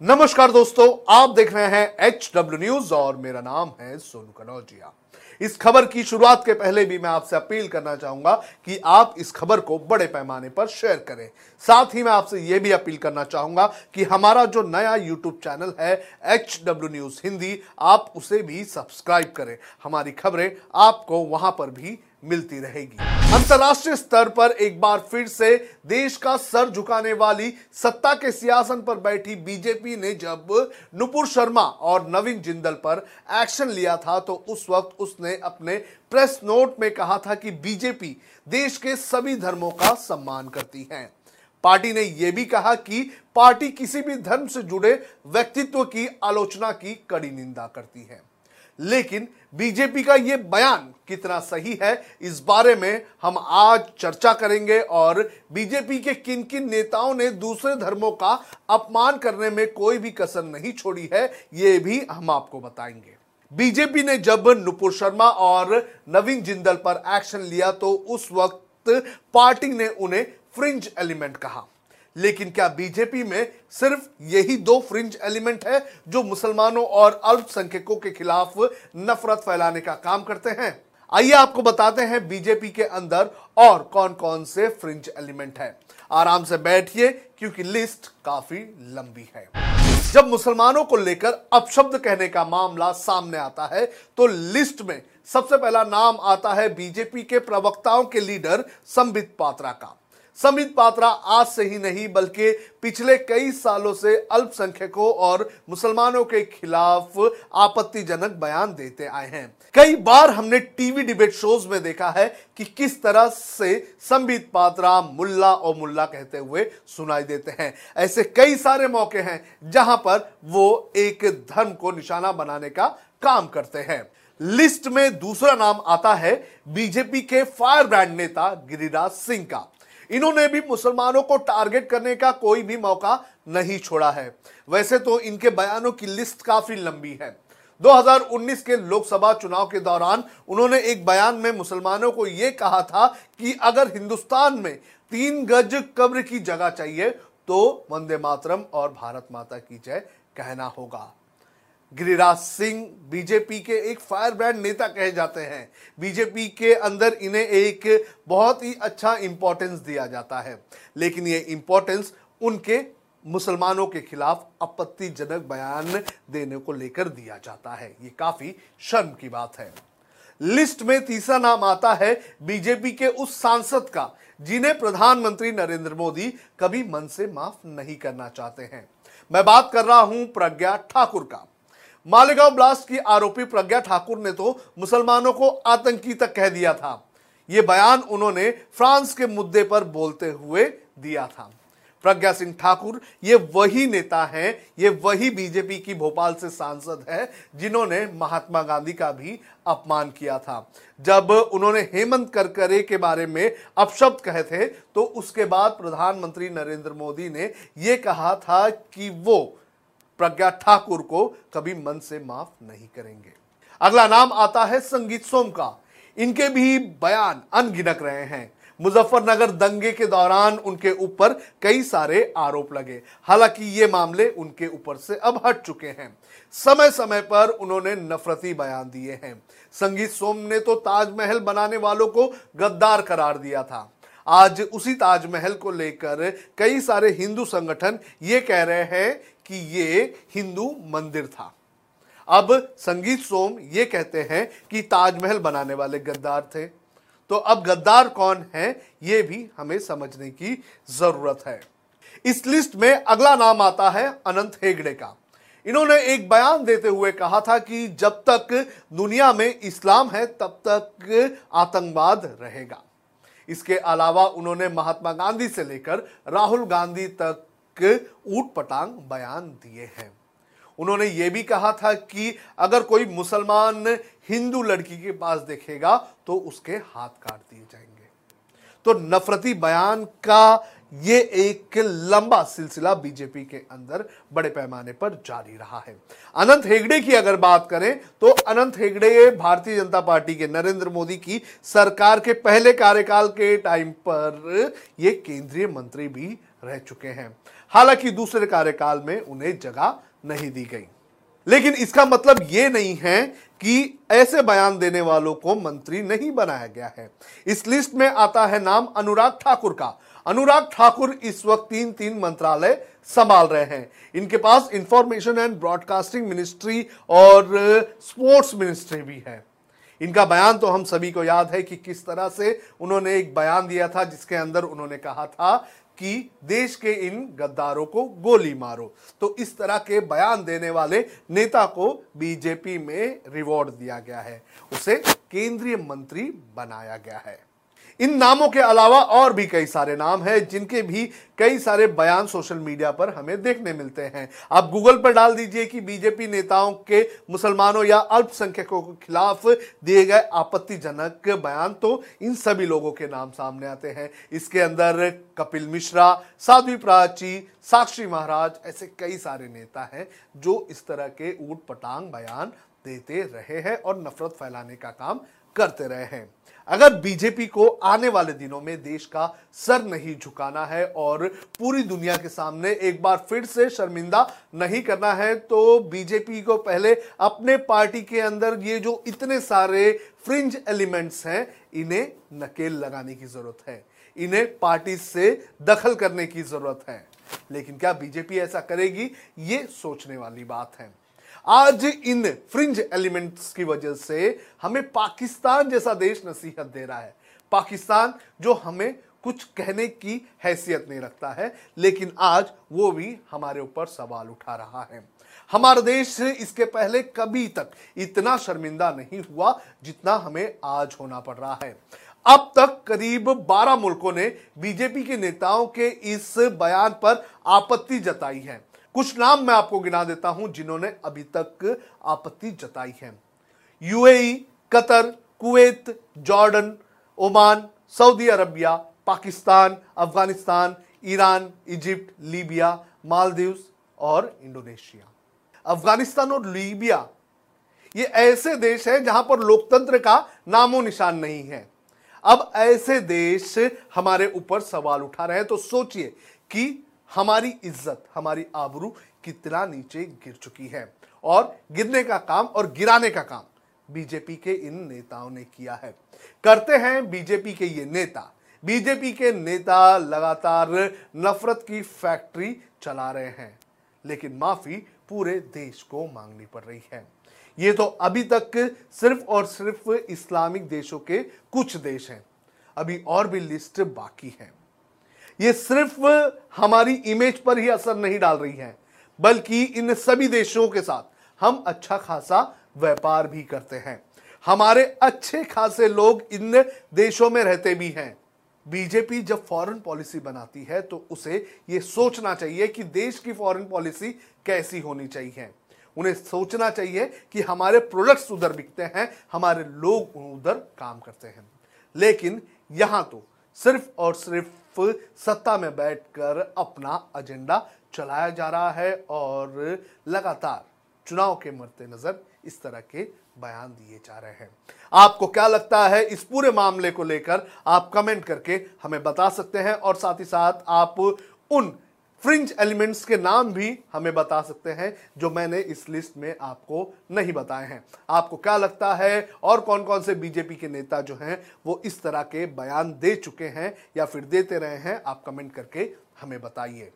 नमस्कार दोस्तों, आप देख रहे हैं एच डब्ल्यू न्यूज़ और मेरा नाम है सोनू कनौजिया। इस खबर की शुरुआत के पहले भी मैं आपसे अपील करना चाहूँगा कि आप इस खबर को बड़े पैमाने पर शेयर करें। साथ ही मैं आपसे यह भी अपील करना चाहूँगा कि हमारा जो नया यूट्यूब चैनल है एच डब्ल्यू न्यूज़ हिंदी आप उसे भी सब्सक्राइब करें। हमारी खबरें आपको वहाँ पर भी मिलती रहेगी। अंतर्राष्ट्रीय स्तर पर एक बार फिर से देश का सर झुकाने वाली सत्ता के सियासन पर बैठी बीजेपी ने जब नुपुर शर्मा और नवीन जिंदल पर एक्शन लिया था तो उस वक्त उसने अपने प्रेस नोट में कहा था कि बीजेपी देश के सभी धर्मों का सम्मान करती है। पार्टी ने यह भी कहा कि पार्टी किसी भी धर्म से जुड़े व्यक्तित्व की आलोचना की कड़ी निंदा करती है। लेकिन बीजेपी का यह बयान कितना सही है, इस बारे में हम आज चर्चा करेंगे और बीजेपी के किन किन नेताओं ने दूसरे धर्मों का अपमान करने में कोई भी कसर नहीं छोड़ी है, ये भी हम आपको बताएँगे। बीजेपी ने जब नुपुर शर्मा और नवीन जिंदल पर एक्शन लिया तो उस वक्त पार्टी ने उन्हें फ्रिंज एलिमेंट कहा। लेकिन क्या बीजेपी में सिर्फ़ यही दो फ्रिंज एलिमेंट है, जो मुसलमानों और अल्पसंख्यकों के खिलाफ नफरत फैलाने का काम करते हैं? आइए आपको बताते हैं बीजेपी के अंदर और कौन कौन से फ्रिंज एलिमेंट है। आराम से बैठिए, क्योंकि लिस्ट काफ़ी लंबी है। जब मुसलमानों को लेकर अपशब्द कहने का मामला सामने आता है तो लिस्ट में सबसे पहला नाम आता है बीजेपी के प्रवक्ताओं के लीडर संबित पात्रा का। समित पात्रा आज से ही नहीं, बल्कि पिछले कई सालों से अल्पसंख्यकों और मुसलमानों के खिलाफ आपत्तिजनक बयान देते आए हैं। कई बार हमने टीवी डिबेट शोज़ में देखा है कि किस तरह से संबित पात्रा मुल्ला और मुल्ला कहते हुए सुनाई देते हैं। ऐसे कई सारे मौके हैं जहाँ पर वो एक धर्म को निशाना बनाने का काम करते हैं। लिस्ट में दूसरा नाम आता है बीजेपी के फायर ब्रांड नेता गिरिराज सिंह का। इन्होंने भी मुसलमानों को टारगेट करने का कोई भी मौका नहीं छोड़ा है। वैसे तो इनके बयानों की लिस्ट काफ़ी लंबी है। 2019 के लोकसभा चुनाव के दौरान उन्होंने एक बयान में मुसलमानों को यह कहा था कि अगर हिंदुस्तान में तीन गज कब्र की जगह चाहिए तो वंदे मातरम और भारत माता की जय कहना होगा। गिरिराज सिंह बीजेपी के एक फायर ब्रांड नेता कहे जाते हैं। बीजेपी के अंदर इन्हें एक बहुत ही अच्छा इंपॉर्टेंस दिया जाता है। लेकिन ये इंपॉर्टेंस उनके मुसलमानों के खिलाफ आपत्तिजनक बयान देने को लेकर दिया जाता है। ये काफ़ी शर्म की बात है। लिस्ट में तीसरा नाम आता है बीजेपी के उस सांसद का, जिन्हें प्रधानमंत्री नरेंद्र मोदी कभी मन से माफ़ नहीं करना चाहते हैं। मैं बात कर रहा हूँ प्रज्ञा ठाकुर का। मालेगांव ब्लास्ट की आरोपी प्रज्ञा ठाकुर ने तो मुसलमानों को आतंकी तक कह दिया था। यह बयान उन्होंने फ्रांस के मुद्दे पर बोलते हुए दिया था। प्रज्ञा सिंह ठाकुर, ये वही नेता हैं, ये वही बीजेपी की भोपाल से सांसद है, जिन्होंने महात्मा गांधी का भी अपमान किया था। जब उन्होंने हेमंत करकरे के बारे में अपशब्द कहे थे तो उसके बाद प्रधानमंत्री नरेंद्र मोदी ने यह कहा था कि वो प्रज्ञा ठाकुर को कभी मन से माफ़ नहीं करेंगे। अगला नाम आता है संगीत सोम का। इनके भी बयान अनगिनक रहे हैं। मुजफ्फरनगर दंगे के दौरान उनके ऊपर कई सारे आरोप लगे। हालाँकि ये मामले उनके ऊपर से अब हट चुके हैं। समय समय पर उन्होंने नफरती बयान दिए हैं। संगीत सोम ने तो ताजमहल बनाने वालों को गद्दार करार दिया था। आज उसी ताजमहल को लेकर कई सारे हिंदू संगठन ये कह रहे हैं कि ये हिंदू मंदिर था। अब संगीत सोम ये कहते हैं कि ताजमहल बनाने वाले गद्दार थे। तो अब गद्दार कौन है, ये भी हमें समझने की ज़रूरत है। इस लिस्ट में अगला नाम आता है अनंत हेगड़े का। इन्होंने एक बयान देते हुए कहा था कि जब तक दुनिया में इस्लाम है, तब तक आतंकवाद रहेगा। इसके अलावा उन्होंने महात्मा गांधी से लेकर राहुल गांधी तक ऊट पटांग बयान दिए हैं। उन्होंने ये भी कहा था कि अगर कोई मुसलमान हिंदू लड़की के पास देखेगा तो उसके हाथ काट दिए जाएँगे। तो नफरती बयान का ये एक लंबा सिलसिला बीजेपी के अंदर बड़े पैमाने पर जारी रहा है। अनंत हेगड़े की अगर बात करें तो अनंत हेगड़े भारतीय जनता पार्टी के नरेंद्र मोदी की सरकार के पहले कार्यकाल के टाइम पर ये केंद्रीय मंत्री भी रह चुके हैं। हालाँकि दूसरे कार्यकाल में उन्हें जगह नहीं दी गई। लेकिन इसका मतलब ये नहीं है कि ऐसे बयान देने वालों को मंत्री नहीं बनाया गया है। इस लिस्ट में आता है नाम अनुराग ठाकुर का। अनुराग ठाकुर इस वक्त तीन तीन मंत्रालय संभाल रहे हैं। इनके पास इंफॉर्मेशन एंड ब्रॉडकास्टिंग मिनिस्ट्री और स्पोर्ट्स मिनिस्ट्री भी है। इनका बयान तो हम सभी को याद है कि किस तरह से उन्होंने एक बयान दिया था जिसके अंदर उन्होंने कहा था कि देश के इन गद्दारों को गोली मारो। तो इस तरह के बयान देने वाले नेता को बीजेपी में रिवॉर्ड दिया गया है। उसे केंद्रीय मंत्री बनाया गया है। इन नामों के अलावा और भी कई सारे नाम हैं, जिनके भी कई सारे बयान सोशल मीडिया पर हमें देखने मिलते हैं। आप गूगल पर डाल दीजिए कि बीजेपी नेताओं के मुसलमानों या अल्पसंख्यकों के खिलाफ दिए गए आपत्तिजनक बयान तो इन सभी लोगों के नाम सामने आते हैं। इसके अंदर कपिल मिश्रा, साध्वी प्राची, साक्षी महाराज ऐसे कई सारे नेता हैं जो इस तरह के ऊट पटांग बयान देते रहे हैं और नफरत फैलाने का काम करते रहे हैं। अगर बीजेपी को आने वाले दिनों में देश का सर नहीं झुकाना है और पूरी दुनिया के सामने एक बार फिर से शर्मिंदा नहीं करना है तो बीजेपी को पहले अपने पार्टी के अंदर ये जो इतने सारे फ्रिंज एलिमेंट्स हैं, इन्हें नकेल लगाने की ज़रूरत है। इन्हें पार्टी से दखल करने की ज़रूरत है। लेकिन क्या बीजेपी ऐसा करेगी, ये सोचने वाली बात है। आज इन फ्रिंज एलिमेंट्स की वजह से हमें पाकिस्तान जैसा देश नसीहत दे रहा है। पाकिस्तान जो हमें कुछ कहने की हैसियत नहीं रखता है, लेकिन आज वो भी हमारे ऊपर सवाल उठा रहा है। हमारा देश इसके पहले कभी तक इतना शर्मिंदा नहीं हुआ जितना हमें आज होना पड़ रहा है। अब तक करीब 12 मुल्कों ने बीजेपी के नेताओं के इस बयान पर आपत्ति जताई है। कुछ नाम मैं आपको गिना देता हूँ जिन्होंने अभी तक आपत्ति जताई है। UAE, Qatar, Kuwait, Jordan, Oman, Saudi Arabia, Pakistan, Afghanistan, Iran, Egypt, Libya, Maldives और इंडोनेशिया। अफ़गानिस्तान और लीबिया, ये ऐसे देश हैं जहाँ पर लोकतंत्र का नामो निशान नहीं है। अब ऐसे देश हमारे ऊपर सवाल उठा रहे हैं तो सोचिए कि हमारी इज़्ज़त, हमारी आबरू कितना नीचे गिर चुकी है। और गिरने का काम और गिराने का काम बीजेपी के इन नेताओं ने किया है। करते हैं बीजेपी के ये नेता। बीजेपी के नेता लगातार नफरत की फैक्ट्री चला रहे हैं, लेकिन माफ़ी पूरे देश को मांगनी पड़ रही है। ये तो अभी तक सिर्फ़ और सिर्फ़ इस्लामिक देशों के कुछ देश हैं। अभी और भी लिस्ट बाकी है। ये सिर्फ़ हमारी इमेज पर ही असर नहीं डाल रही है, बल्कि इन सभी देशों के साथ हम अच्छा खासा व्यापार भी करते हैं। हमारे अच्छे खासे लोग इन देशों में रहते भी हैं। बीजेपी जब फॉरेन पॉलिसी बनाती है तो उसे यह सोचना चाहिए कि देश की फॉरेन पॉलिसी कैसी होनी चाहिए। उन्हें सोचना चाहिए कि हमारे प्रोडक्ट्स उधर बिकते हैं, हमारे लोग उधर काम करते हैं। लेकिन यहाँ तो सिर्फ़ और सिर्फ़ सत्ता में बैठकर अपना एजेंडा चलाया जा रहा है और लगातार चुनाव के मद्देनजर नज़र इस तरह के बयान दिए जा रहे हैं। आपको क्या लगता है इस पूरे मामले को लेकर आप कमेंट करके हमें बता सकते हैं और साथ ही साथ आप उन फ्रिंज एलिमेंट्स के नाम भी हमें बता सकते हैं, जो मैंने इस लिस्ट में आपको नहीं बताए हैं। आपको क्या लगता है और कौन कौन से बीजेपी के नेता जो हैं, वो इस तरह के बयान दे चुके हैं या फिर देते रहे हैं, आप कमेंट करके हमें बताइए।